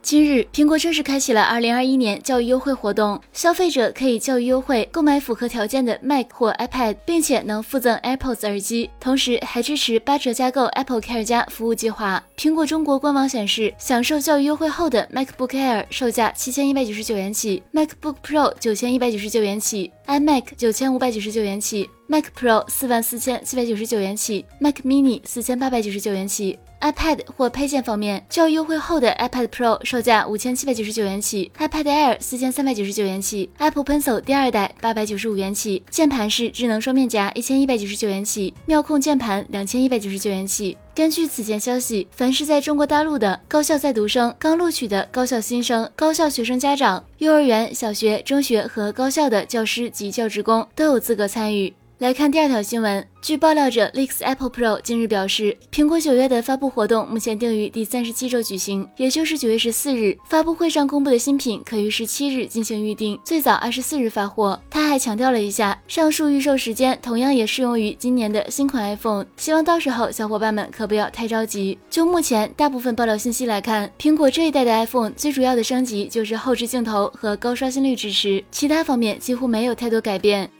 今日，苹果正式开启了2021年教育优惠活动，消费者可以教育优惠购买符合条件的 Mac 或 iPad，并且能附赠 AirPods 耳机，同时还支持八折加购 Apple Care 加服务计划。苹果中国官网显示，享受教育优惠后的 MacBook Air 售价七千一百九十九元起，MacBook Pro 九千一百九十九元起，iMac 九千五百九十九元起，Mac Pro 四万四千七百九十九元起，Mac Mini 四千八百九十九元起。iPad 或配件方面，较优惠后的 iPad Pro 售价五千七百九十九元起，iPad Air 四千三百九十九元起，Apple Pencil 第二代八百九十五元起，键盘式智能双面夹一千一百九十九元起，妙控键盘两千一百九十九元起。根据此前消息，凡是在中国大陆的高校在读生、刚录取的高校新生、高校学生家长、幼儿园、小学、中学和高校的教师及教职工都有资格参与。来看第二条新闻。据爆料者 Leaks Apple Pro 近日表示，苹果九月的发布活动目前定于第三十七周举行，也就是九月十四日。发布会上公布的新品可于十七日进行预定，最早二十四日发货。他还强调了一下，上述预售时间同样也适用于今年的新款 iPhone。希望到时候小伙伴们可不要太着急。就目前大部分爆料信息来看，苹果这一代的 iPhone 最主要的升级就是后置镜头和高刷新率支持，其他方面几乎没有太多改变。